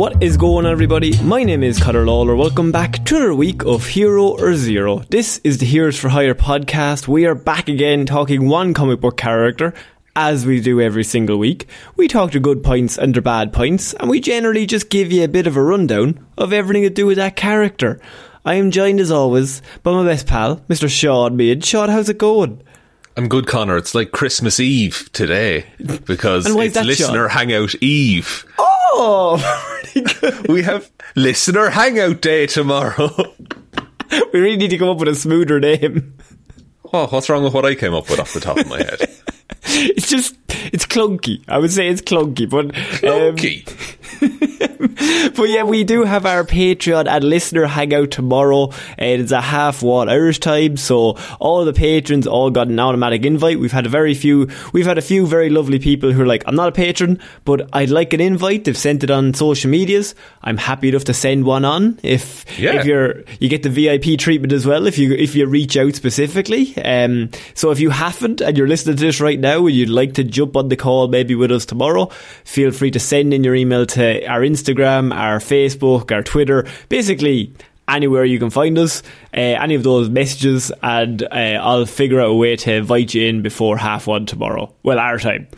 What is going on, everybody? My name is Conor Lawler. Welcome back to another week of Hero or Zero. This is the Heroes for Hire podcast. We are back again talking one comic book character, as we do every single week. We talk the good points and the bad points, and we generally just give you a bit of a rundown of everything to do with that character. I am joined as always by my best pal, Mr. Shaun Meighan. Shaun, how's it going? I'm good, Connor. It's like Christmas Eve today because And why is it's that, Listener Shaun? Hangout Eve. Oh, pretty good. We have Listener Hangout Day tomorrow. We really need to come up with a smoother name. oh, what's wrong with what I came up with off the top of my head? It's just, it's clunky. I would say it's clunky, but. um, Clunky. But yeah, we do have our Patreon and listener hangout tomorrow. And it's a half one Irish time, so all the patrons all got an automatic invite. We've had a very few, we've had a few very lovely people who are like, I'm not a patron, but I'd like an invite. They've sent it on social medias. I'm happy enough to send one on if Yeah. if you're you get the VIP treatment as well if you if you reach out specifically. Um, so if you haven't and you're listening to this right now and you'd like to jump on the call maybe with us tomorrow, feel free to send in your email to our Instagram, our Facebook, our Twitter, basically anywhere you can find us, uh, any of those messages, and uh, I'll figure out a way to invite you in before half one tomorrow. Well, our time.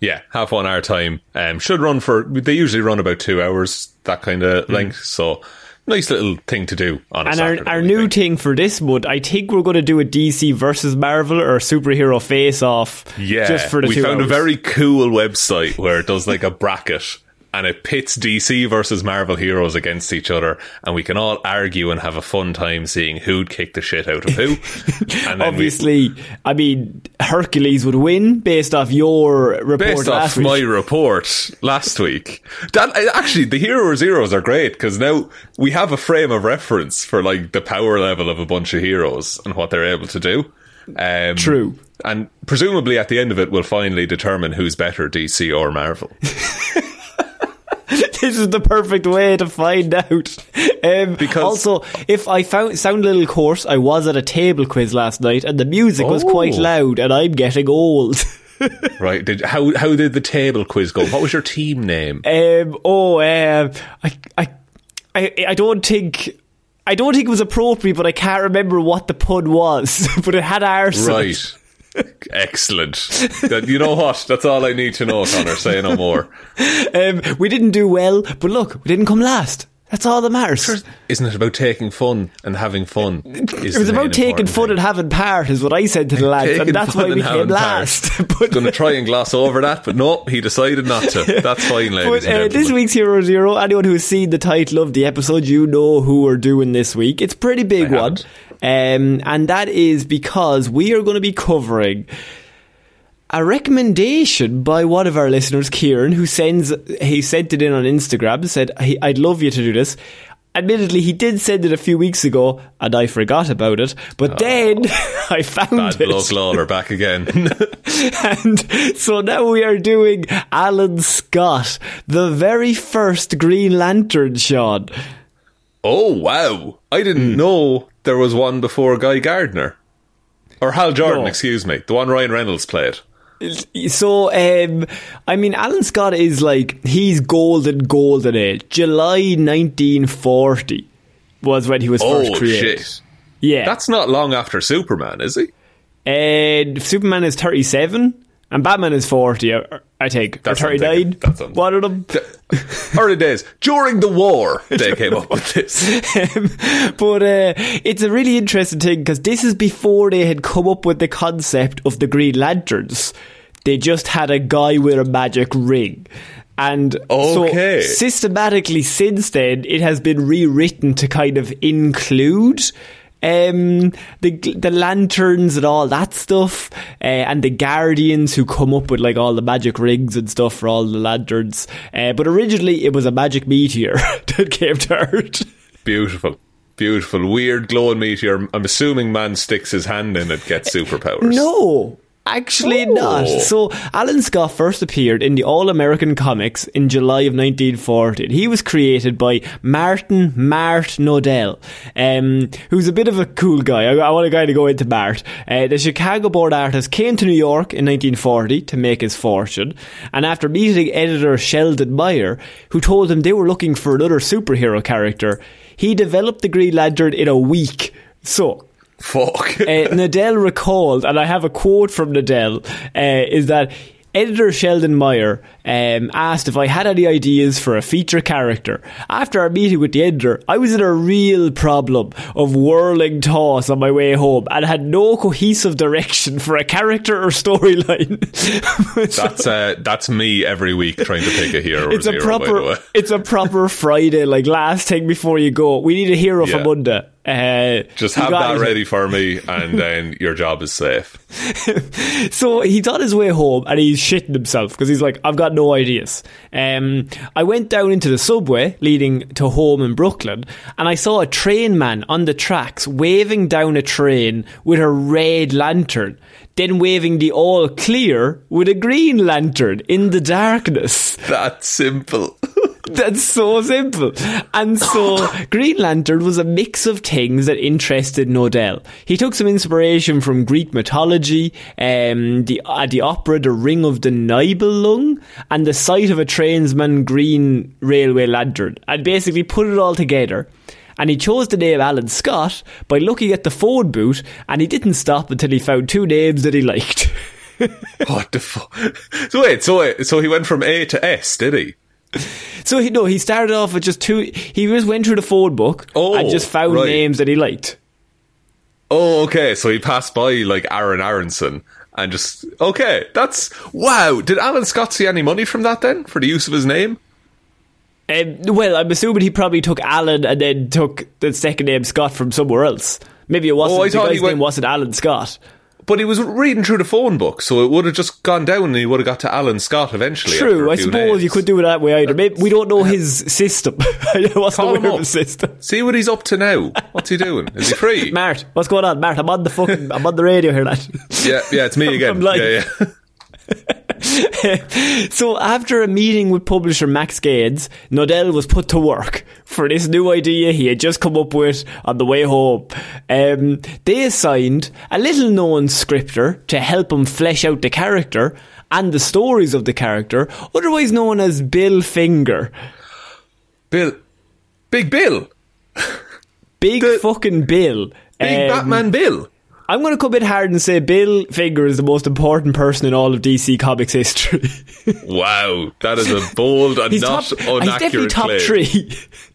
Yeah, half one hour time. Um, should run for, they usually run about two hours, that kind of length. So, nice little thing to do on a. And our, Saturday, our we new think. thing for this month, I think we're going to do a DC versus Marvel or superhero face off. Yeah, just for the we found a very cool website where it does like a bracket and it pits DC versus Marvel heroes against each other, and we can all argue and have a fun time seeing who'd kick the shit out of who. and then we- Obviously, I mean Hercules would win based off your report based off week. my report last week, that actually the hero zeros are great because now we have a frame of reference for like the power level of a bunch of heroes and what they're able to do. Um, True. and presumably at the end of it, we'll finally determine who's better, DC or Marvel. this is the perfect way to find out. Um, Because- also, if I found sound a little coarse, I was at a table quiz last night, and the music was quite Oh. loud, and I'm getting old. Right? Did how how did the table quiz go? What was your team name? Um, oh, um, I, I, I, I don't think. I don't think it was appropriate, but I can't remember what the pun was. but it had it. Right. Excellent. That- You know what? That's all I need to know, Connor. Say no more. Um, we didn't do well, but look, we didn't come last. That's all that matters. Isn't it about taking fun and having fun? It was about taking fun and having part, is what I said to the lads, Taking and that's why we came last. but Going to try and gloss over that, but no, he decided not to. That's fine, But ladies and uh, gentlemen. this week's Hero Zero, anyone who's seen the title of the episode, you know who we're doing this week. It's a pretty big I one. Um, and that is because we are going to be covering a recommendation by one of our listeners, Kieran, who sends he sent it in on Instagram. Said, "I'd love you to do this." admittedly, he did send it a few weeks ago, and I forgot about it. But oh. then I found Bad it. luck, Lawler, back again. and so now we are doing Alan Scott, the very first Green Lantern, Sean. oh, wow. I didn't hmm. know there was one before Guy Gardner. Or Hal Jordan, No. excuse me. The one Ryan Reynolds played. So, um, I mean, Alan Scott is like, he's golden, golden age. July 1940 was when he was first Oh, created. shit. Yeah. That's not long after Superman, is he? And Superman is 37, and Batman is 40, I- think. That's or what I'm 39. thinking. That's what One of them. Early days. During the war, they came up with this. Um, but uh, it's a really interesting thing because this is before they had come up with the concept of the Green Lanterns. They just had a guy with a magic ring. And Okay. so systematically since then, it has been rewritten to kind of include um, the the lanterns and all that stuff, uh, and the guardians who come up with like all the magic rings and stuff for all the lanterns. Uh, but originally, it was a magic meteor that came to Earth. Beautiful. Beautiful. Weird glowing meteor. I'm assuming man sticks his hand in it, gets superpowers. No, actually Oh. not. So Alan Scott first appeared in the All American Comics in July of 1940. He was created by Martin Mart Nodell, um, who's a bit of a cool guy. I, I want a guy to go into Mart. Uh, the Chicago-born artist came to New York in 1940 to make his fortune, and after meeting editor Sheldon Mayer, who told him they were looking for another superhero character, he developed the Green Lantern in a week. So, Fuck. uh, Nodell recalled, and I have a quote from Nodell, uh, is that editor Sheldon Mayer um, asked if I had any ideas for a feature character. After our meeting with the editor, I was in a real problem of whirling toss on my way home and had no cohesive direction for a character or storyline. So- That's uh, that's me every week trying to pick a hero. it's a the proper it's a proper Friday like last thing before you go. We need a hero for Monday. Uh, Just have that ready for me, and then your job is safe. So he's on his way home and he's shitting himself because he's like, I've got no ideas. Um, I went down into the subway leading to home in Brooklyn and I saw a train man on the tracks waving down a train with a red lantern, then waving the all clear with a green lantern in the darkness. That's simple. That's so simple. And so Green Lantern was a mix of things that interested Nodell. He took some inspiration from Greek mythology, um, the uh, the opera The Ring of the Nibelung, and the sight of a tradesman green railway lantern, and basically put it all together. And he chose the name Alan Scott by looking at the phone booth, and he didn't stop until he found two names that he liked. what the fuck? So wait, so wait, so he went from A to S, did he? So he no, he started off with just two. He just went through the phone book Oh, and just found right. names that he liked. Oh, okay. So he passed by like Aaron Aronson and just okay. That's wow. Did Alan Scott see any money from that then for the use of his name? Um, well, I'm assuming he probably took Alan and then took the second name Scott from somewhere else. Maybe it wasn't. Oh, I the guy's went- name wasn't Alan Scott. But he was reading through the phone book, so it would have just gone down and he would have got to Alan Scott eventually. True, I suppose names. you could do it that way either. Maybe we don't know uh, his system. Wasn't Call his system. See what he's up to now. What's he doing? Is he free? Mart, what's going on, Mart? I'm on the fucking, I'm on the radio here, lad. yeah, yeah, it's me again. I'm live. yeah, yeah. so after a meeting with publisher Max Gaines, Nodell was put to work for this new idea he had just come up with on the way home. Um, they assigned a little known scripter to help him flesh out the character and the stories of the character, otherwise known as Bill Finger. Bill, Big Bill, Big The- fucking Bill. Big Um, Batman Bill. I'm going to come in hard and say Bill Finger is the most important person in all of DC Comics history. Wow, that is a bold and he's not top, he's inaccurate definitely top claim. three.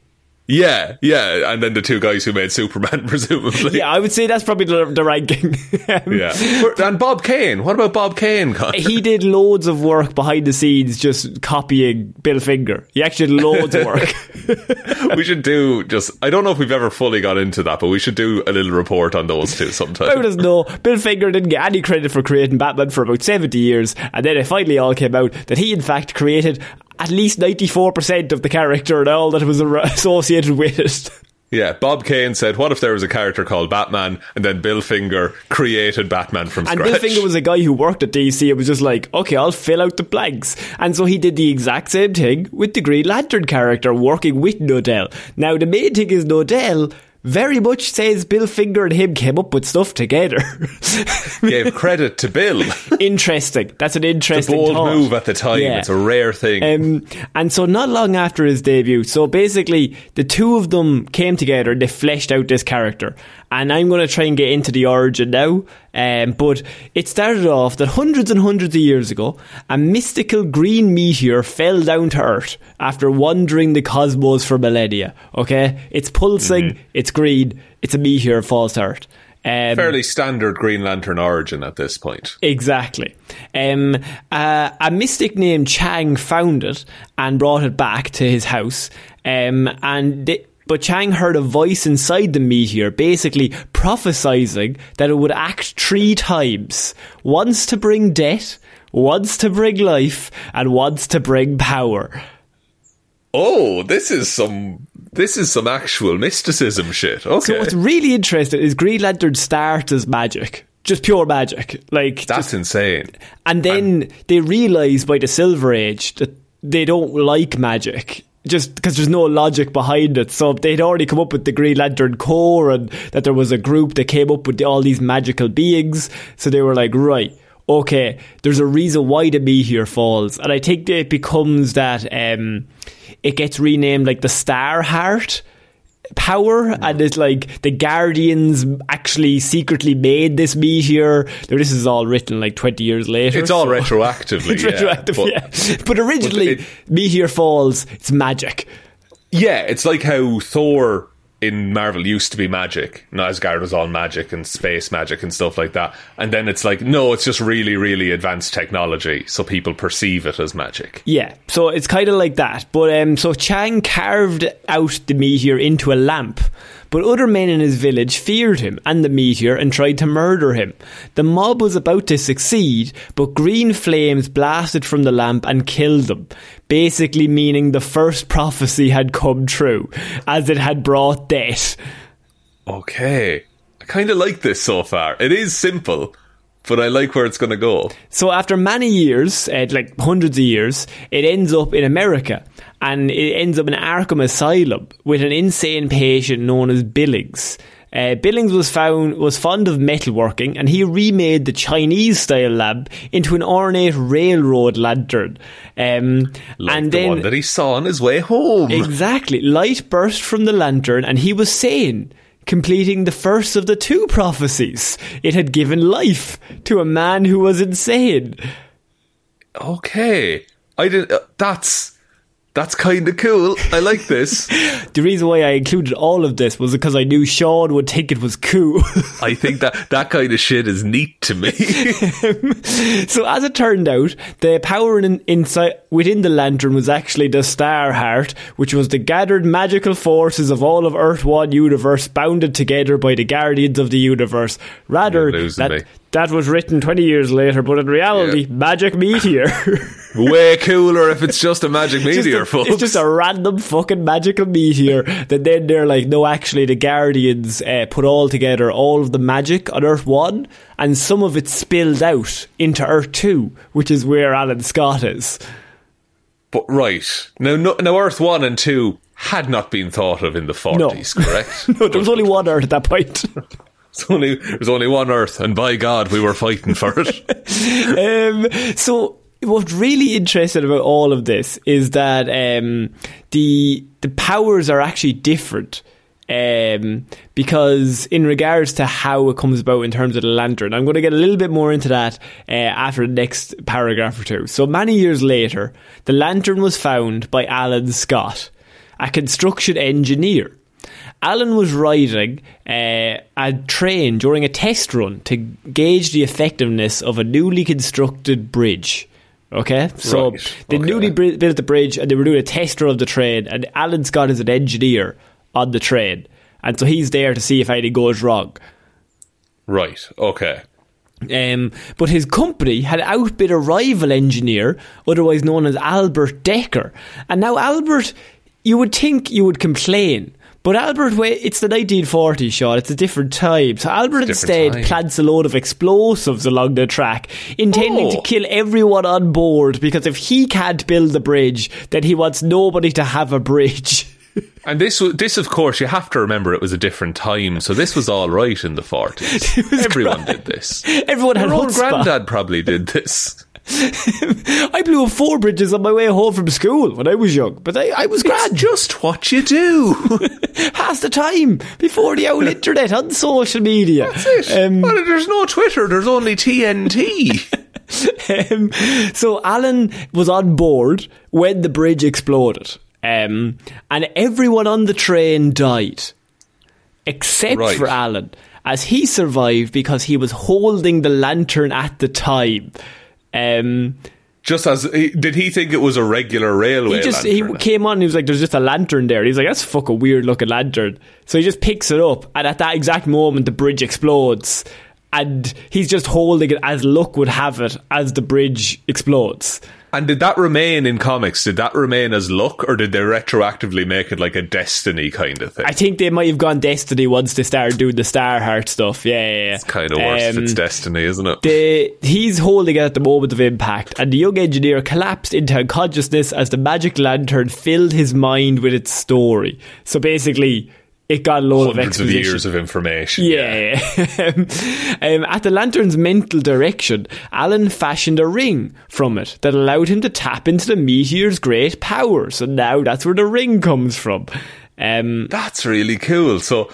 Yeah, yeah, and then the two guys who made Superman, presumably. yeah, I would say that's probably the, the ranking. Um, yeah. And Bob Kane. What about Bob Kane? Con? he did loads of work behind the scenes just copying Bill Finger. He actually did loads of work. we should do just. I don't know if we've ever fully got into that, but we should do a little report on those two Who sometime. doesn't know? Bill Finger didn't get any credit for creating Batman for about 70 years, and then it finally all came out that he, in fact, created at least 94% of the character and all that was associated with it. Yeah, Bob Kane said, "What if there was a character called Batman?" And then Bill Finger created Batman from and scratch. Bill Finger was a guy who worked at DC. It was just like, okay, I'll fill out the blanks, and so he did the exact same thing with the Green Lantern character, working with Nodell. Now, the main thing is Nodell very much says Bill Finger and him came up with stuff together. Gave credit to Bill. interesting. That's an interesting bold thought. move at the time. Yeah. It's a rare thing. Um, and so, not long after his debut, so basically, the two of them came together. They fleshed out this character, and I'm going to try and get into the origin now. Um, but it started off that hundreds and hundreds of years ago, a mystical green meteor fell down to Earth after wandering the cosmos for millennia. Okay, it's pulsing, Mm-hmm. it's green, it's a meteor falls to Earth. Um, Fairly standard Green Lantern origin at this point. Exactly. Um, uh, a mystic named Chang found it and brought it back to his house. Um, and they, but Chang heard a voice inside the meteor, basically prophesizing that it would act three times: once to bring death, once to bring life, and once to bring power. Oh, this is some this is some actual mysticism shit. Okay. So what's really interesting is Green Lantern starts as magic. Just pure magic. Like That's just- insane. And then they realise by the Silver Age that they don't like magic. Just because there's no logic behind it. So they'd already come up with the Green Lantern Corps and that there was a group that came up with all these magical beings. So they were like, right, okay, there's a reason why the meteor falls. And I think it becomes that um, it gets renamed like the Star Heart power and it's like the guardians actually secretly made this meteor this is all written like 20 years later It's all so- retroactively. it's yeah, retroactive but- yeah. but originally but it- meteor falls it's magic. Yeah, it's like how Thor in Marvel used to be magic. And Asgard was all magic and space magic and stuff like that. And then it's like, no, it's just really, really advanced technology, so people perceive it as magic. yeah so it's kind of like that but um so chang carved out the meteor into a lamp but other men in his village feared him and the meteor and tried to murder him. The mob was about to succeed, but green flames blasted from the lamp and killed them, basically meaning the first prophecy had come true, as it had brought death. Okay. I kind of like this so far. It is simple, but I like where it's going to go. So after many years, uh, like hundreds of years, it ends up in America, and it ends up in Arkham Asylum with an insane patient known as Billings. Uh, Billings was found was fond of metalworking, and he remade the Chinese style lamp into an ornate railroad lantern. Um, Like and the then one that he saw on his way home. Exactly. Light burst from the lantern, and he was sane, completing the first of the two prophecies. It had given life to a man who was insane. Okay. I didn't. Uh, that's. That's kind of cool. I like this. The reason why I included all of this was because I knew Shaun would think it was cool. I think that that kind of shit is neat to me. so as it turned out, the power in, inside within the lantern was actually the Star Heart, which was the gathered magical forces of all of Earth One universe, bounded together by the guardians of the universe. Rather, that me. That was written twenty years later, but in reality, Yeah. magic meteor. Way cooler if it's just a magic Just meteor, a- folks. It's just a random fucking magical meteor that then they're like, no, actually, the Guardians uh, put all together all of the magic on Earth 1, and some of it spilled out into Earth 2, which is where Alan Scott is. But right now, no, now Earth One and Two had not been thought of in the forties, correct? No, there was only one Earth at that point. It's only there's only one Earth, and by God, we were fighting for it. um, so what's really interesting about all of this is that um, the the powers are actually different. Um, because in regards to how it comes about in terms of the lantern, I'm going to get a little bit more into that uh, after the next paragraph or two. So many years later, the lantern was found by Alan Scott, a construction engineer. Alan was riding uh, a train during a test run to gauge the effectiveness of a newly constructed bridge. Okay, so Right, they okay. newly built the bridge and they were doing a test run of the train, and Alan Scott is an engineer on the train, and so he's there to see if anything goes wrong. right. Okay. Um, but his company had outbid a rival engineer, otherwise known as Albert Decker. And now Albert, you would think you would complain. But Albert, it's the 1940s, Shaun. It's a different time. So Albert instead time. plants a load of explosives along the track, intending oh. to kill everyone on board because if he can't build the bridge, then he wants nobody to have a bridge. And this, this, of course, you have to remember it was a different time, so this was all right in the forties. Everyone did this. Everyone had Your granddad probably did this. I blew up four bridges on my way home from school when I was young, but I, I was glad. just what you do. Has the time before the old internet on social media. That's it. Um, well, there's no Twitter. There's only TNT. um, so Alan was on board when the bridge exploded, um, and everyone on the train died, except right. for Alan, as he survived because he was holding the lantern at the time. Um, just as did he think it was a regular railway? He just lantern? he came on. and He was like, "There's just a lantern there." He's like, "That's fuck a weird looking lantern." So he just picks it up, and at that exact moment, the bridge explodes, and he's just holding it as luck would have it as the bridge explodes. And did that remain in comics? Did that remain as luck, or did they retroactively make it like a Destiny kind of thing? I think they might have gone Destiny once they started doing the Starheart stuff. Yeah, yeah, yeah. It's kind of worse um, if it's Destiny, isn't it? The, he's holding it at the moment of impact, and the young engineer collapsed into unconsciousness as the magic lantern filled his mind with its story. So basically, it got a load Hundreds of exposition. Of years of information. Yeah. yeah. um, at the lantern's mental direction, Alan fashioned a ring from it that allowed him to tap into the meteor's great power. So now that's where the ring comes from. Um, that's really cool. So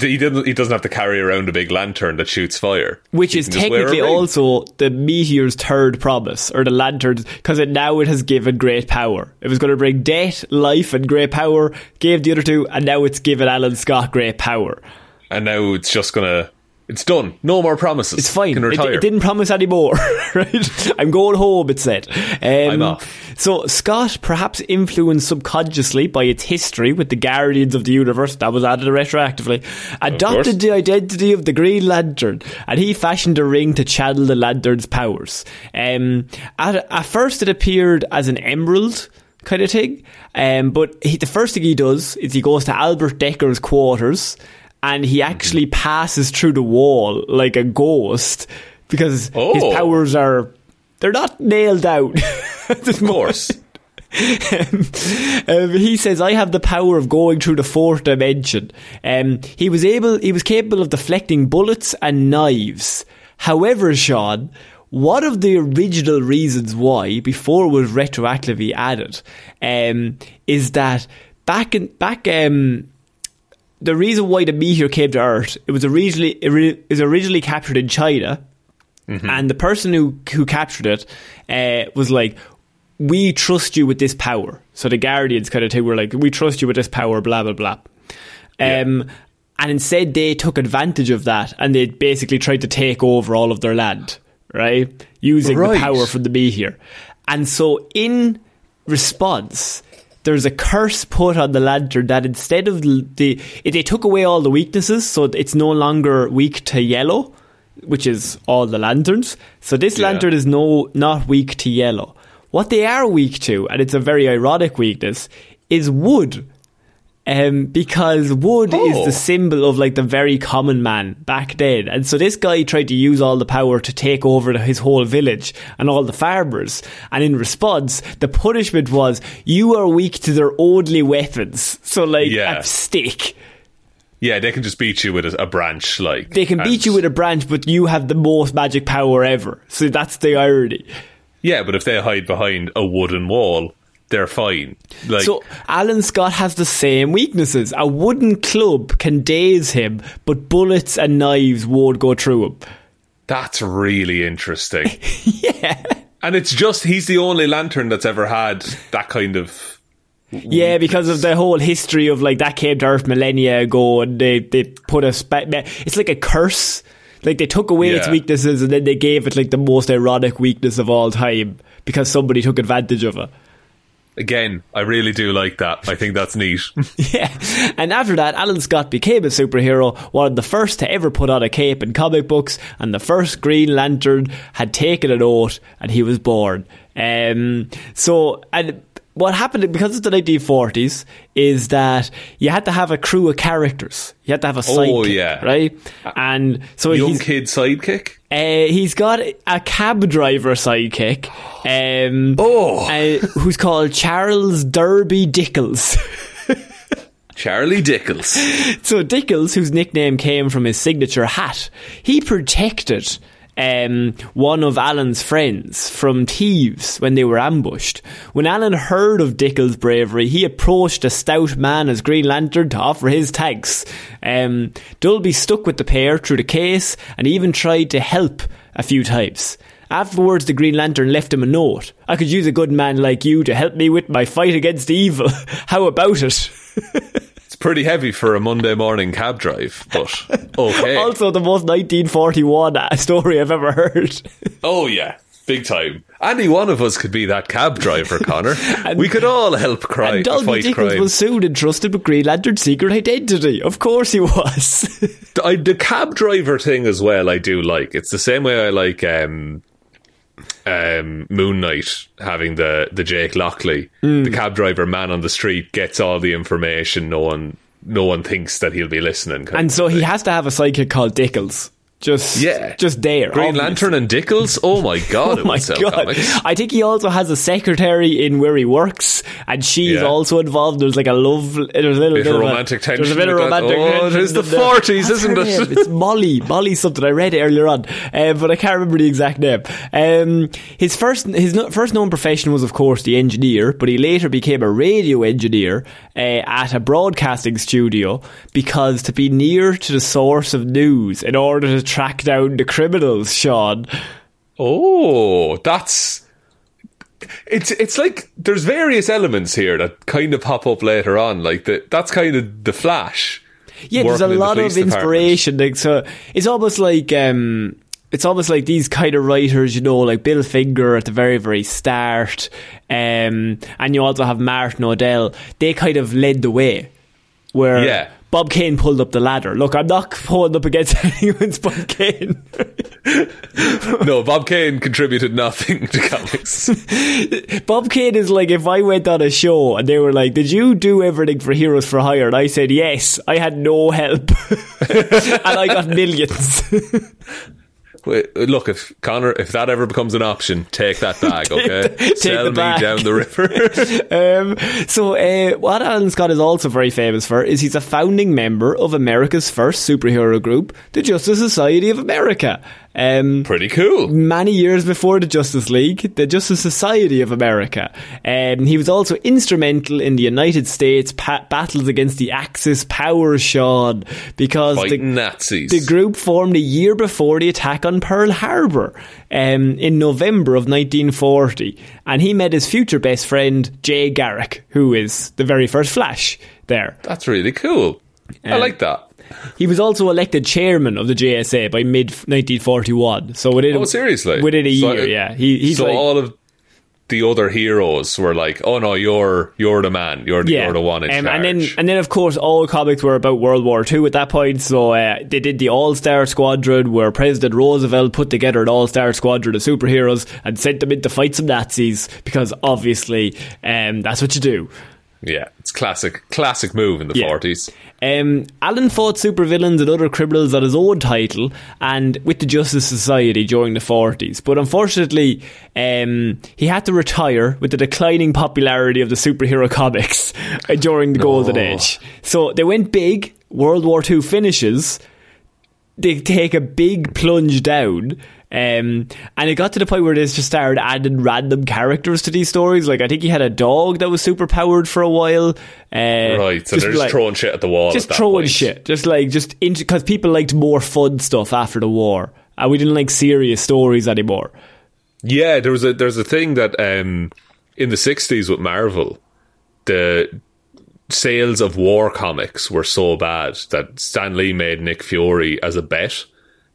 he doesn't. He doesn't have to carry around a big lantern that shoots fire, which is technically also the meteor's third promise, or the lantern's, because it now it has given great power. It was going to bring death, life, and great power. Gave the other two, and now it's given Alan Scott great power. And now it's just going to it's done. No more promises. It's fine. It, it, didn't promise anymore. right? I'm going home. It said. Um, I'm off. So Scott, perhaps influenced subconsciously by its history with the Guardians of the Universe, that was added retroactively, adopted the identity of the Green Lantern, and he fashioned a ring to channel the Lantern's powers. Um, at, at first, it appeared as an emerald kind of thing. Um, but he, the first thing he does is he goes to Albert Decker's quarters and he actually passes through the wall like a ghost because oh. his powers are they're not nailed out. of course. um, he says, "I have the power of going through the fourth dimension." Um, he was able, he was capable of deflecting bullets and knives. However, Shaun, one of the original reasons why, before it was retroactively added, um, is that back in back um, the reason why the meteor came to Earth, it was originally it was originally captured in China, mm-hmm. and the person who who captured it uh, was like, "We trust you with this power." So the Guardians kind of thing were like, "We trust you with this power," blah blah blah. Um, yeah. And instead, they took advantage of that, and they basically tried to take over all of their land, right, using right. the power from the meteor. And so, in response, there's a curse put on the lantern that instead of the they took away all the weaknesses, so it's no longer weak to yellow, which is all the lanterns. So this yeah. lantern is no not weak to yellow. What they are weak to, and it's a very ironic weakness, is wood um, because wood oh. is the oh. symbol of like the very common man back then. And so this guy tried to use all the power to take over his whole village and all the farmers. And in response, the punishment was you are weak to their only weapons. So like yeah. a stick. Yeah, they can just beat you with a, a branch, like they can beat you with a branch, but you have the most magic power ever. So that's the irony. Yeah, but if they hide behind a wooden wall, they're fine. Like, so Alan Scott has the same weaknesses. A wooden club can daze him, but bullets and knives won't go through him. That's really interesting. yeah. And it's just he's the only lantern that's ever had that kind of yeah, because of the whole history of like that came to Earth millennia ago, and they they put a spe- it's like a curse. Like they took away yeah. its weaknesses, and then they gave it like the most ironic weakness of all time because somebody took advantage of it. Again, I really do like that. I think that's neat. Yeah. And after that, Alan Scott became a superhero, one of the first to ever put on a cape in comic books, and the first Green Lantern had taken an oath, and he was born. Um, so, and what happened because it's the 1940s is that you had to have a crew of characters. You had to have a sidekick, Oh, yeah. right? And so Young he's kid sidekick. uh, he's got a cab driver sidekick, um, Oh. uh, who's called Charles Derby Dickles. Charlie Dickles. so Dickles, whose nickname came from his signature hat, he protected um, one of Alan's friends from thieves when they were ambushed. When Alan heard of Dickles's bravery, he approached a stout man as Green Lantern to offer his thanks. Um, Doiby stuck with the pair through the case and even tried to help a few times. Afterwards, the Green Lantern left him a note. I could use a good man like you to help me with my fight against evil. How about it? Pretty heavy for a Monday morning cab drive, but okay. Also, the most 1941 story I've ever heard. oh yeah, big time. Any one of us could be that cab driver, Connor. and, we could all help crime, and fight Dickles crime. was soon entrusted with Green Lantern's secret identity. Of course he was. I, the cab driver thing as well, I do like. It's the same way I like um, um, Moon Knight having the, the Jake Lockley, Mm. the cab driver man on the street gets all the information. No one, no one thinks that he'll be listening. and so he has to have a sidekick called Dickles. Just, Yeah. just there. Green obviously. Lantern and Dickles. Oh my god! Oh my god! comics. I think he also has a secretary in where he works, and she's Yeah. also involved. There's like a love, there's a little Bit bit, of a- romantic tension There's a bit of romantic Oh, tension. it is the 40s, isn't it? name? It's Molly. Molly something. I read it earlier on, uh, but I can't remember the exact name. Um, his first his first known profession was, of course, the engineer, but he later became a radio engineer uh, at a broadcasting studio because to be near to the source of news in order to track down the criminals. Shaun. Oh, that's it's it's like there's various elements here that kind of pop up later on. Like the, that's kind of the Flash. Yeah, there's a in the lot of inspiration. Like, so it's almost like um, it's almost like these kind of writers, you know, like Bill Finger at the very, very start, um, and you also have Martin Nodell. They kind of led the way, where Yeah. Bob Kane pulled up the ladder. Look, I'm not pulling up against anyone's Bob Kane. No, Bob Kane contributed nothing to comics. Bob Kane is like if I went on a show and they were like, "Did you do everything for Heroes for Hire?" and I said yes, I had no help, and I got millions. Look, if Connor, if that ever becomes an option, take that bag, okay? Take Sell the me bag. down the river. um, so, uh, what Alan Scott is also very famous for is he's a founding member of America's first superhero group, the Justice Society of America. Um, Pretty cool. many years before the Justice League, the Justice Society of America. Um, he was also instrumental in the United States pa- battles against the Axis powers, Shaun, because the, Nazis. the group formed a year before the attack on Pearl Harbor um, in November of 1940. And he met his future best friend, Jay Garrick, who is the very first Flash there. That's really cool. I Um, like that. He was also elected chairman of the JSA by mid 1941. So within Oh, seriously? within a So, year, uh, yeah. He, he's so like, all of the other heroes were like, "Oh no, you're you're the man. You're the, you're the one in Um, charge." and then and then of course all comics were about World War II at that point. So uh, they did the All Star Squadron, where President Roosevelt put together an All Star Squadron of superheroes and sent them in to fight some Nazis because obviously um, that's what you do. Yeah, it's classic classic move in the Yeah. forties. Um, Alan fought supervillains and other criminals on his own title and with the Justice Society during the 40s. But unfortunately, um, he had to retire with the declining popularity of the superhero comics uh, during the Golden Age. So they went big. World War II finishes. They take a big plunge down. Um, and it got to the point where they just started adding random characters to these stories. Like I think he had a dog that was super powered for a while. Uh, Right, so they're just like- throwing shit at the wall. just throwing point. shit, just like just because people liked more fun stuff after the war. and we didn't like serious stories anymore. Yeah, there was a there's a thing that um, in the '60s with Marvel, the sales of war comics were so bad that Stan Lee made Nick Fury as a bet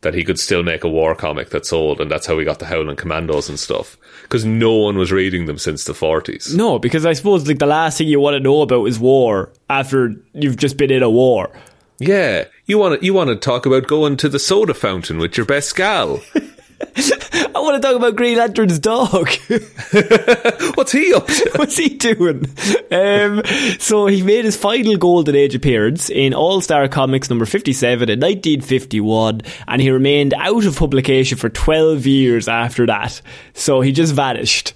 that he could still make a war comic that sold, and that's how we got the Howling Commandos and stuff. Because no one was reading them since the forties. No, because I suppose like the last thing you want to know about is war after you've just been in a war. Yeah, you want to you want to talk about going to the soda fountain with your best gal. I want to talk about Green Lantern's dog. What's he up to? What's he doing? Um, so he made his final Golden Age appearance in All Star Comics number 57 in 1951, and he remained out of publication for 12 years after that. So he just vanished.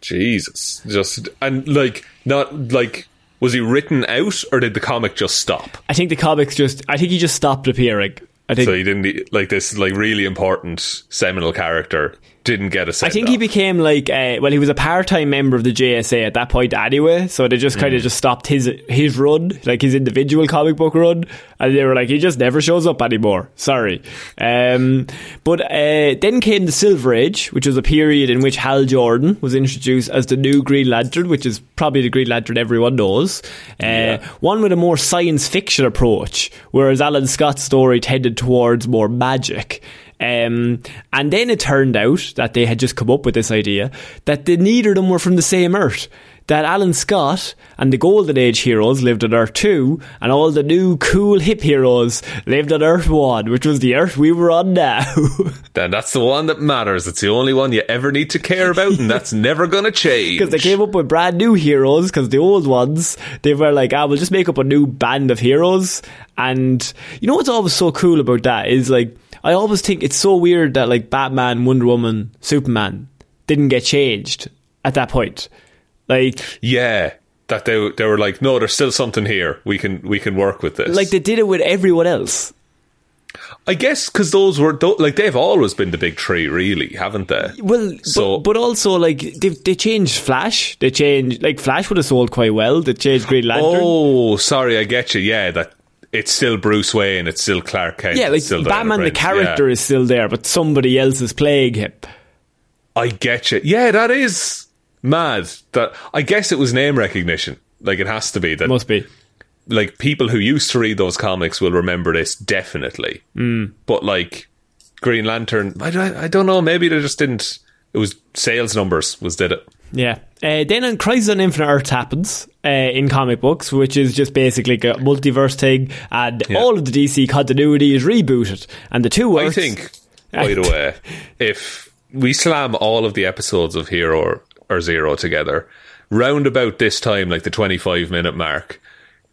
Jesus, just and like not like was he written out or did the comic just stop? I think the comics just, I think he just stopped appearing. I think So he didn't like this like really important seminal character didn't get a send I think he became like, uh, well, he was a part-time member of the JSA at that point anyway, so they just kind of just stopped his his run, like his individual comic book run, and they were like, he just never shows up anymore. Sorry. Um, but uh, then came the Silver Age, which was a period in which Hal Jordan was introduced as the new Green Lantern, which is probably the Green Lantern everyone knows. Uh, One with a more science fiction approach, whereas Alan Scott's story tended towards more magic. Um, and then it turned out that they had just come up with this idea that the, neither of them were from the same Earth. That Alan Scott and the Golden Age heroes lived on Earth 2, and all the new cool hip heroes lived on Earth 1, which was the Earth we were on now. Then that's the one that matters. It's the only one you ever need to care about, and that's never gonna change. Because they came up with brand new heroes, because the old ones, they were like, ah, we'll just make up a new band of heroes. And you know what's always so cool about that is like, I always think it's so weird that like Batman, Wonder Woman, Superman didn't get changed at that point. Like, Yeah, that they they were like, no, there's still something here. We can we can work with this. like they did it with everyone else. I guess because those were like they've always been the big three, really, haven't they? Well, So- but, but also like they they changed Flash. They changed like Flash would have sold quite well. They changed Green Lantern. Oh, sorry, I get you. Yeah, that it's still Bruce Wayne. It's still Clark Kent. yeah, like Batman the character yeah. is still there, but somebody else is playing him. I get you. Yeah, that is mad. That I guess it was name recognition. Like it has to be that. Must be. like people who used to read those comics will remember this definitely. Mm. But like Green Lantern, I, don't- I don't know. Maybe they just didn't. It was sales numbers was did it. Yeah. Uh, then on Crisis on Infinite Earths happens uh, in comic books, which is just basically a multiverse thing, and Yeah. all of the DC continuity is rebooted, and the two I think, by the way, if we slam all of the episodes of Hero or, or Zero together, round about this time, like the 25 minute mark,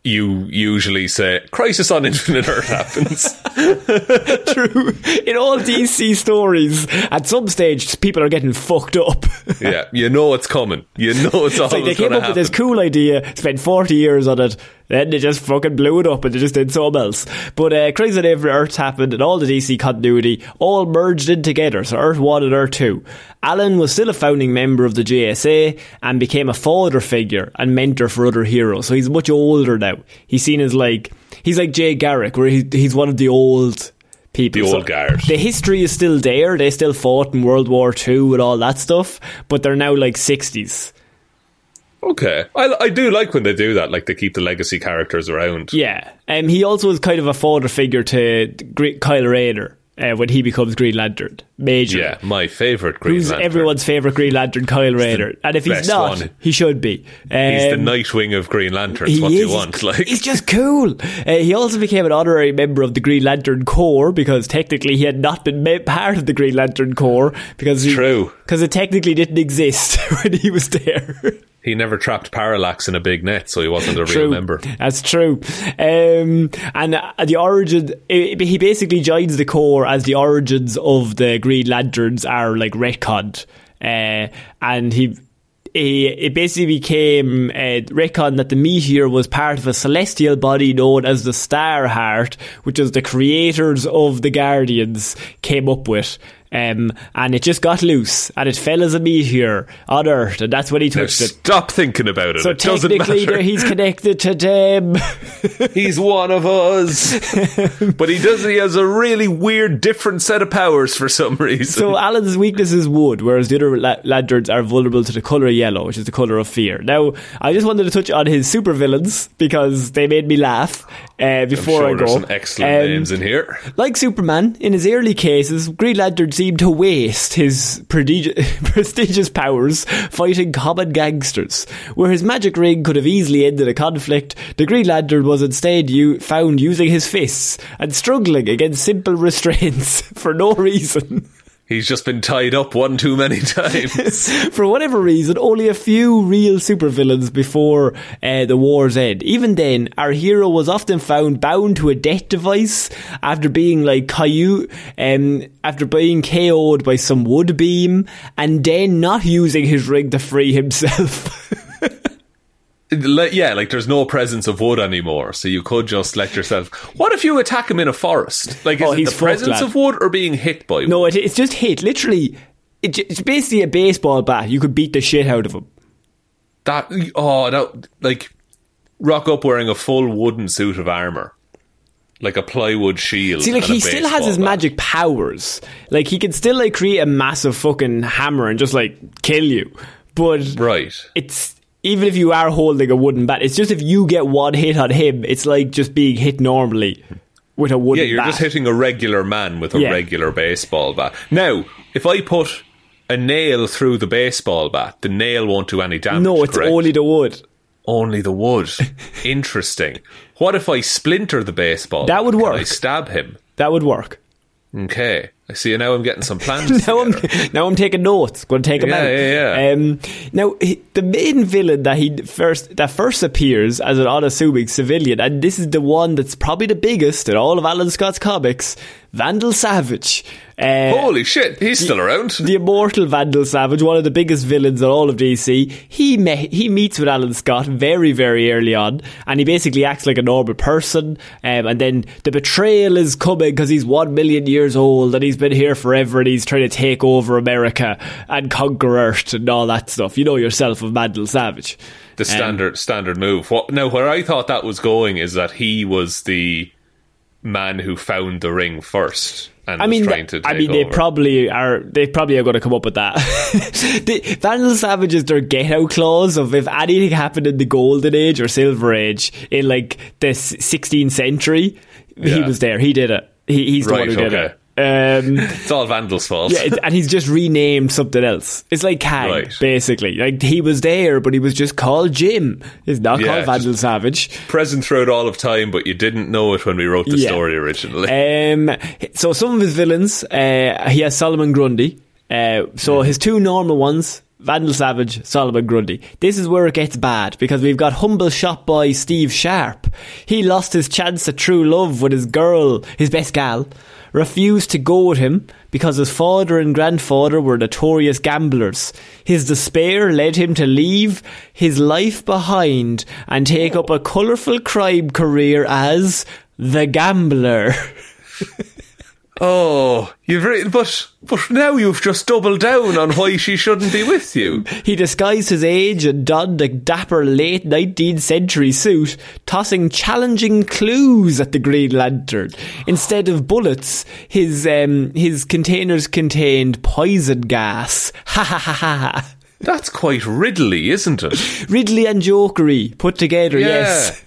you usually say, Crisis on Infinite Earth happens. true. In all DC stories, at some stage, people are getting fucked up. yeah, you know it's coming. You know it's, It's like they came up to with this cool idea, spent 40 years on it, then they just fucking blew it up and they just did something else. But uh, Crisis on Earths happened and all the DC continuity all merged in together, so Earth 1 and Earth 2. Alan was still a founding member of the JSA and became a father figure and mentor for other heroes, so he's much older now. He's seen as like, he's like Jay Garrick, where he, he's one of the old people. The So old guard. The history is still there, they still fought in World War II and all that stuff, but they're now like 60s. Okay. I, I do like when they do that, like they keep the legacy characters around. Yeah, um, he also is kind of a father figure to Kyle Rayner uh, when he becomes Green Lantern. Major. Yeah, my favourite Green Who's Lantern. everyone's favourite Green Lantern, Kyle Rayner. And if he's not, one. he should be. Um, He's the Nightwing of Green Lanterns. What do you is. want? Like, He's just cool. Uh, he also became an honorary member of the Green Lantern Corps because technically he had not been part of the Green Lantern Corps because he, True. because it technically didn't exist when he was there. He never trapped Parallax in a big net, so he wasn't a real member. That's true. Um, and uh, the origin, i he basically joins the Corps as the origins of the Green Lanterns are like retconned. Uh, and he, he, it basically became uh, retconned that the meteor was part of a celestial body known as the Star Heart, which is the creators of the Guardians came up with. Um, and it just got loose, and it fell as a meteor on Earth, and that's when he Now touched it. stop thinking about it. So it doesn't technically, matter. he's connected to them. He's one of us. but he does. He has a really weird, different set of powers for some reason. So Alan's weakness is wood, whereas the other la- lanterns are vulnerable to the colour yellow, which is the colour of fear. Now, I just wanted to touch on his supervillains because they made me laugh uh, before sure I go. some excellent Um, names in here. Like Superman, in his early cases, Green Lantern seemed to waste his prestigious powers fighting common gangsters. Where his magic ring could have easily ended a conflict, the Green Lantern was instead u- found using his fists and struggling against simple restraints for no reason. He's just been tied up one too many times. For whatever reason, only a few real supervillains before uh, the war's end. Even then, our hero was often found bound to a death device after being like Caillou, um, after being KO'd by some wood beam, and then not using his rig to free himself. Yeah, like there's no presence of wood anymore, so you could just let yourself. What if you attack him in a forest? Like, is Oh, it the presence lad. of wood or being hit by wood? no, it, it's just hit. Literally, it, it's basically a baseball bat. You could beat the shit out of him. That oh, that like rock up wearing a full wooden suit of armor, like a plywood shield. See, like he still has his bat. magic powers. Like he can still like create a massive fucking hammer and just like kill you. But Right. it's even if you are holding a wooden bat, it's just if you get one hit on him, it's like just being hit normally with a wooden. Yeah, you're bat. just hitting a regular man with a Yeah. regular baseball bat. Now, if I put a nail through the baseball bat, the nail won't do any damage. no, it's correct? only the wood. only the wood. Interesting. What if I splinter the baseball? That would work. I stab him. That would work. Okay. I see. Now I'm getting some plans. now I'm now I'm taking notes. Going to take him Yeah, out. yeah, yeah. Um, now he, the main villain that he first that first appears as an unassuming civilian, and this is the one that's probably the biggest in all of Alan Scott's comics, Vandal Savage. Uh, Holy shit! He's still around. the immortal Vandal Savage, one of the biggest villains in all of DC, he me- he meets with Alan Scott very, very early on, and he basically acts like a normal person. Um, and then the betrayal is coming because he's one million years old and he's been here forever, and he's trying to take over America and conquer Earth and all that stuff. You know yourself of Vandal Savage. The standard standard move. What, now, where I thought that was going is that he was the man who found the ring first and I was mean, trying to. I mean, they over. probably are. They probably are going to come up with that. the, Vandal Savage is their get out clause of if anything happened in the Golden Age or Silver Age in like the s- 16th century, he was there. He did it. He, he's the Right, one who did okay. it. Um, It's all Vandal's fault. yeah, and he's just renamed something else. It's like Kang, Right. basically. Like he was there, but he was just called Jim. He's not Yeah, called Vandal Savage. Present throughout all of time, but you didn't know it when we wrote the Yeah. story originally. Um, so some of his villains, uh, he has Solomon Grundy. Uh, so his two normal ones, Vandal Savage, Solomon Grundy. This is where it gets bad because we've got humble shop boy Steve Sharp. He lost his chance at true love with his girl, his best gal. Refused to go with him because his father and grandfather were notorious gamblers. His despair led him to leave his life behind and take up a colourful crime career as the gambler. Oh, you've re- but but now you've just doubled down on why she shouldn't be with you. He disguised his age and donned a dapper late 19th century suit, tossing challenging clues at the Green Lantern. Instead of bullets, his um, his containers contained poison gas. Ha ha ha ha ha. That's quite Ridley, isn't it? Ridley and Jokery put together, yes.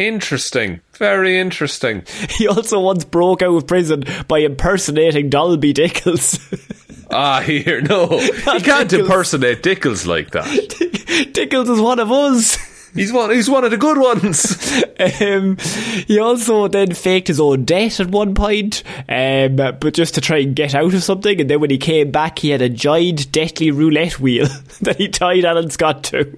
Interesting. Very interesting. He also once broke out of prison by impersonating Doiby Dickles. Ah, here, no. He can't Dickles. impersonate Dickles like that. Dickles is one of us. He's one. He's one of the good ones. Um, he also then faked his own death at one point, um, but just to try and get out of something. And then when he came back, he had a giant deadly roulette wheel that he tied Alan Scott to.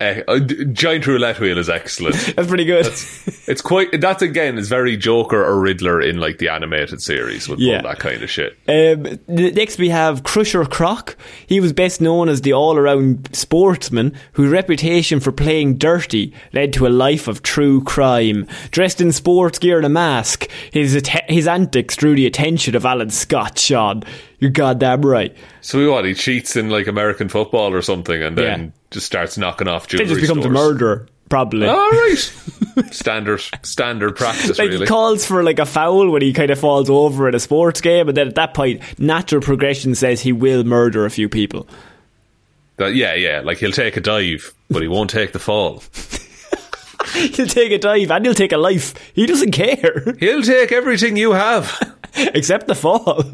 Uh, uh, giant roulette wheel is excellent. That's pretty good. That's, It's quite. That again is very Joker or Riddler in like the animated series with Yeah. all that kind of shit. Um, next, we have Crusher Crock. He was best known as the all-around sportsman whose reputation for playing dirty led to a life of true crime. Dressed in sports gear and a mask, his his antics drew the attention of Alan Scott. Shaun, you're goddamn right. So what? He cheats in like American football or something, and then Yeah. just starts knocking off Then jewelry just becomes a stores. murderer, probably. Oh, all right, standard standard practice. like really. he calls for like a foul when he kind of falls over in a sports game, and then at that point, natural progression says he will murder a few people. That- yeah, yeah. Like he'll take a dive, but he won't take the fall. He'll take a dive and he'll take a life. He doesn't care. He'll take everything you have. except the fall.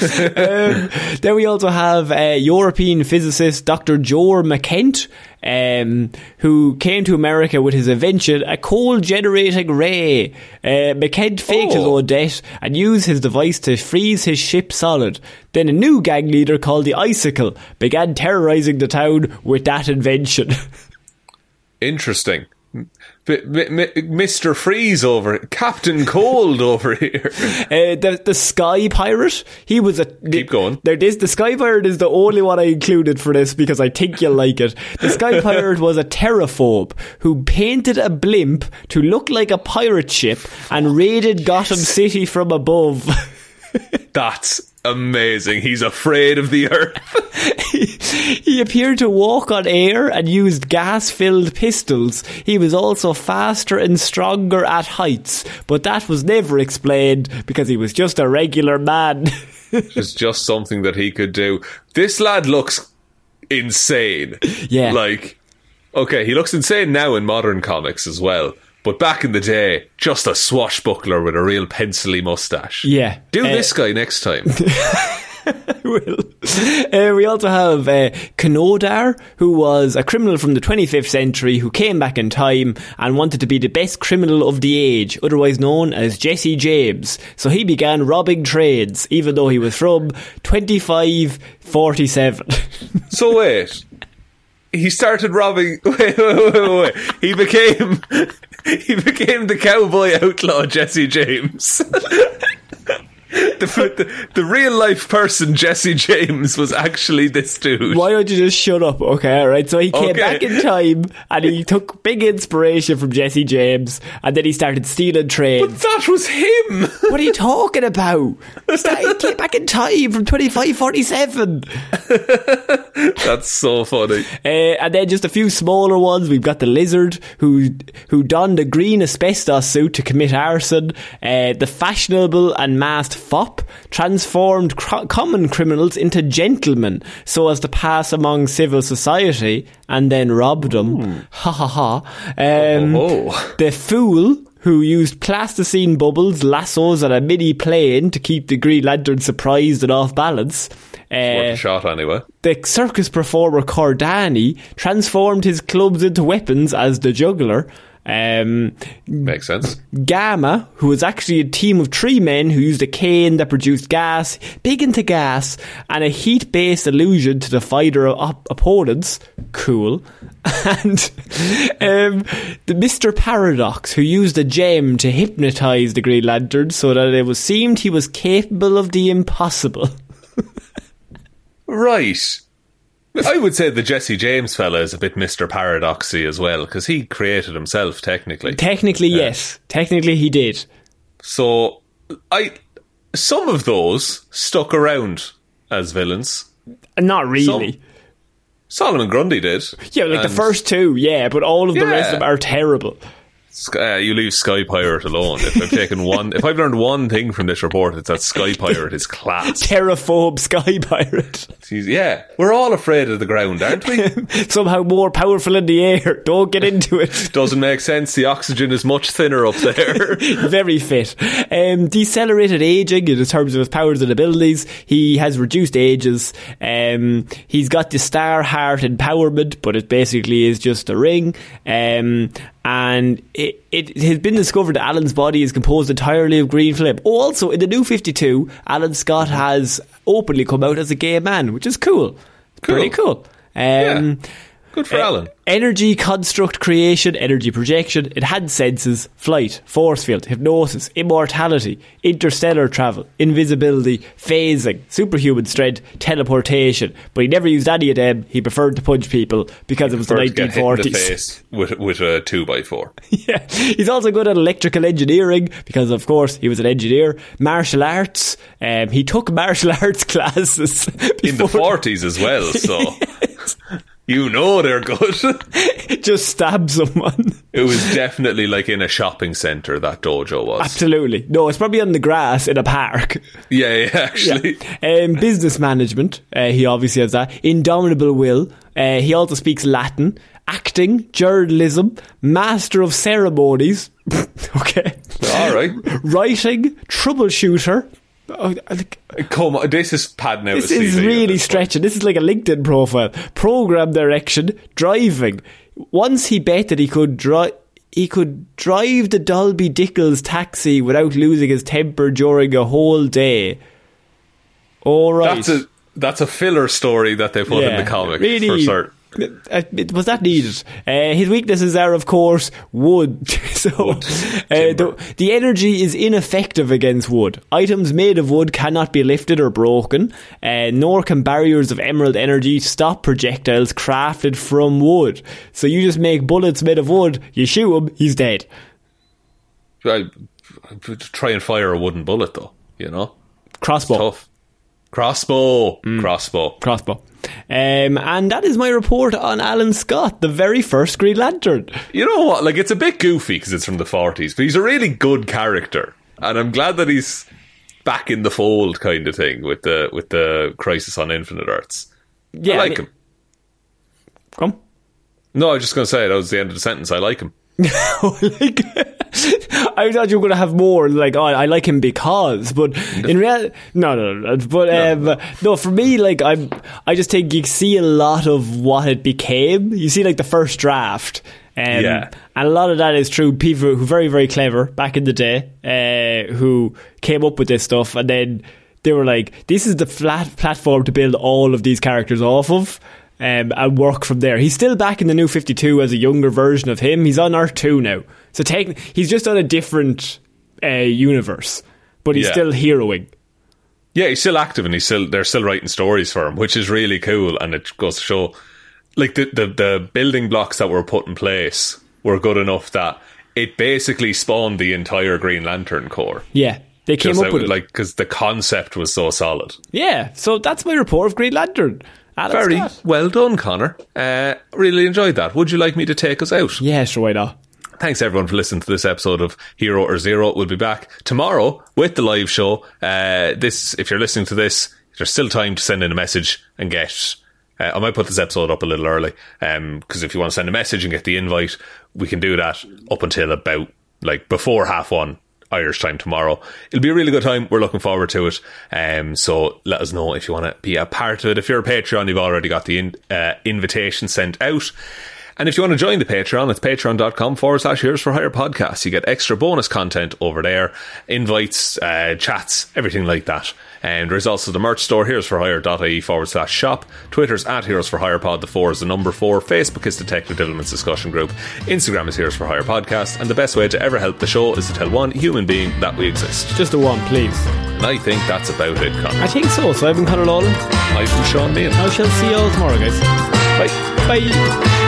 Um, then we also have uh, European physicist Dr. Joar Mahkent, um, who came to America with his invention, a cold generating ray. Uh, McKent faked his Oh. own death and used his device to freeze his ship solid. Then a new gang leader called the Icicle began terrorizing the town with that invention. Interesting. B- M- M- Mr. Freeze over Captain Cold over here. Uh, the the Sky Pirate. He was a Keep going. There, this the Sky Pirate is the only one I included for this because I think you'll like it. The Sky Pirate was a terraphobe who painted a blimp to look like a pirate ship and raided Gotham City from above. That's amazing. He's afraid of the earth. he appeared to walk on air and used gas-filled pistols. He was also faster and stronger at heights, but that was never explained because he was just a regular man. It's just something that he could do. This lad looks insane. Yeah. Like, okay, he looks insane now in modern comics as well. But back in the day, just a swashbuckler with a real pencily mustache. Yeah. Do Uh, this guy next time. will. Uh, we also have uh, Kanodar, who was a criminal from the 25th century who came back in time and wanted to be the best criminal of the age, otherwise known as Jesse James. So he began robbing trades, even though he was from 2547. so wait. He started robbing. Wait, wait, wait, wait. He became. He became the cowboy outlaw Jesse James. The, the, real life person Jesse James was actually this dude. Why don't you just shut up? Okay, alright. So he came Okay. back in time and he took big inspiration from Jesse James and then he started stealing trades. That was him. What are you talking about? He came back in time from 2547. That's so funny. Uh, and then just a few smaller ones. We've got the lizard who who donned a green asbestos suit to commit arson. Uh, the fashionable and masked fop transformed cr- common criminals into gentlemen so as to pass among civil society and then robbed them. Ha ha ha. Um, Oh. The fool who used plasticine bubbles, lassos, and a mini plane to keep the Green Lantern surprised and off balance. Uh, a shot anyway. the circus performer Cordani transformed his clubs into weapons as the juggler. Um, Makes sense. Gamma, who was actually a team of three men who used a cane that produced gas, big into gas, and a heat based illusion to defy their op- opponents. Cool. And um, the Mr. Paradox, who used a gem to hypnotize the Green Lantern so that it was seemed he was capable of the impossible. Right. I would say the Jesse James fella is a bit Mr. Paradoxy as well, because he created himself, technically. Technically, yes. Technically, he did. So, I. Some of those stuck around as villains. Not really. Solomon Grundy did. yeah, like the first two, yeah, but all of the rest of them are terrible. Uh, you leave Sky Pirate alone. If I've taken one, if I've learned one thing from this report, it's that Sky Pirate is class. Terraphobe Sky Pirate. Yeah, we're all afraid of the ground, aren't we? Somehow more powerful in the air. Don't get into it. Doesn't make sense. The oxygen is much thinner up there. Very fit. Um, decelerated aging in terms of his powers and abilities. He has reduced ages. Um, he's got the Starheart empowerment, but it basically is just a ring. Um, and it, it has been discovered that Alan's body is composed entirely of green flip. Oh, also, in the new 52, Alan Scott has openly come out as a gay man, which is cool. Pretty cool. Um, Good for Alan. Energy construct creation, energy projection. It had senses, flight, force field, hypnosis, immortality, interstellar travel, invisibility, phasing, superhuman strength, teleportation. But he never used any of them. He preferred to punch people because it was the Preferred to get hit in the 1940s. face with, with a 2x4. yeah. He's also good at electrical engineering because, of course, he was an engineer. Martial arts. Um, he took martial arts classes In the 40s as well, so. You know they're good. just stab someone. it was definitely like in a shopping centre, that dojo was. Absolutely. No, it's probably on the grass in a park. Yeah, yeah, actually. Um, business management, uh, he obviously has that. Indomitable will. Uh, he also speaks Latin. Acting, journalism, master of ceremonies. okay. All right. Writing, troubleshooter. Oh, Come on, this is padding out this is really this stretching. This is like a LinkedIn profile. Program direction, driving. Once he bet that he could drive. He could drive the Doiby Dickles taxi without losing his temper during a whole day. All right. That's a that's a filler story that they put in the comic really, for certain. Uh, it- was that needed? Uh, his weaknesses are, of course, wood. so Wood, uh, the, the energy is ineffective against wood. Items made of wood cannot be lifted or broken, uh, nor can barriers of emerald energy stop projectiles crafted from wood. So you just make bullets made of wood, you shoot him, he's dead. I, I try and fire a wooden bullet though. You know, Crossbow. Crossbow, Mm. crossbow. Crossbow. Um, and that is my report on Alan Scott, the very first Green Lantern. You know what? Like it's a bit goofy because it's from the forties, but he's a really good character, and I'm glad that he's back in the fold, kind of thing, with the with the Crisis on Infinite Earths. Yeah, I like I mean- him. Come. No, I was just going to say that was the end of the sentence. I like him. like, I thought you were going to have more like, oh, I like him because, but in reality, no, no, no. But um, no, for me, like, I'm, I just think you see a lot of what it became. You see, like, the first draft. Um, Yeah. And a lot of that is true. People who very, very clever back in the day, uh, who came up with this stuff, and then they were like, "This is the flat platform to build all of these characters off of." Um, and work from there. He's still back in the new 52 as a younger version of him. He's on Earth 2 now. So take, he's just on a different uh, universe, but he's Yeah. still heroing. Yeah, he's still active, and he's still they're still writing stories for him, which is really cool. And it goes to show, like the the, the building blocks that were put in place were good enough that it basically spawned the entire Green Lantern Corps. Yeah. They came up out- with it. like because the concept was so solid. Yeah. So that's my report of Green Lantern. Alan Very Scott. well done, Conor. Uh, really enjoyed that. Would you like me to take us out? Yeah, sure, why not? Thanks everyone for listening to this episode of Hero or Zero. We'll be back tomorrow with the live show. Uh, this, if you're listening to this, there's still time to send in a message and get. Uh, I might put this episode up a little early, because if you want to send a message and get the invite, we can do that up until about like before half one Irish time tomorrow. It'll be a really good time. We're looking forward to it. Um, so let us know if you want to be a part of it. If you're a Patreon, you've already got the in, uh, invitation sent out. And if you want to join the Patreon, it's patreon.com forward slash here's for hire podcast. You get extra bonus content over there, invites, uh, chats, everything like that. And there's also the merch store, here's for hire.ie forward slash shop. Twitter's at heroes for hire pod, the four is the number four. Facebook is Detective Divilment's discussion group. Instagram is heroes for hire podcast. And the best way to ever help the show is to tell one human being that we exist. Just a one, please. And I think that's about it, Conor. I think so. So I've been Conor Lawler. I've been Shaun Meighan. I shall see you all tomorrow, guys. Bye. Bye.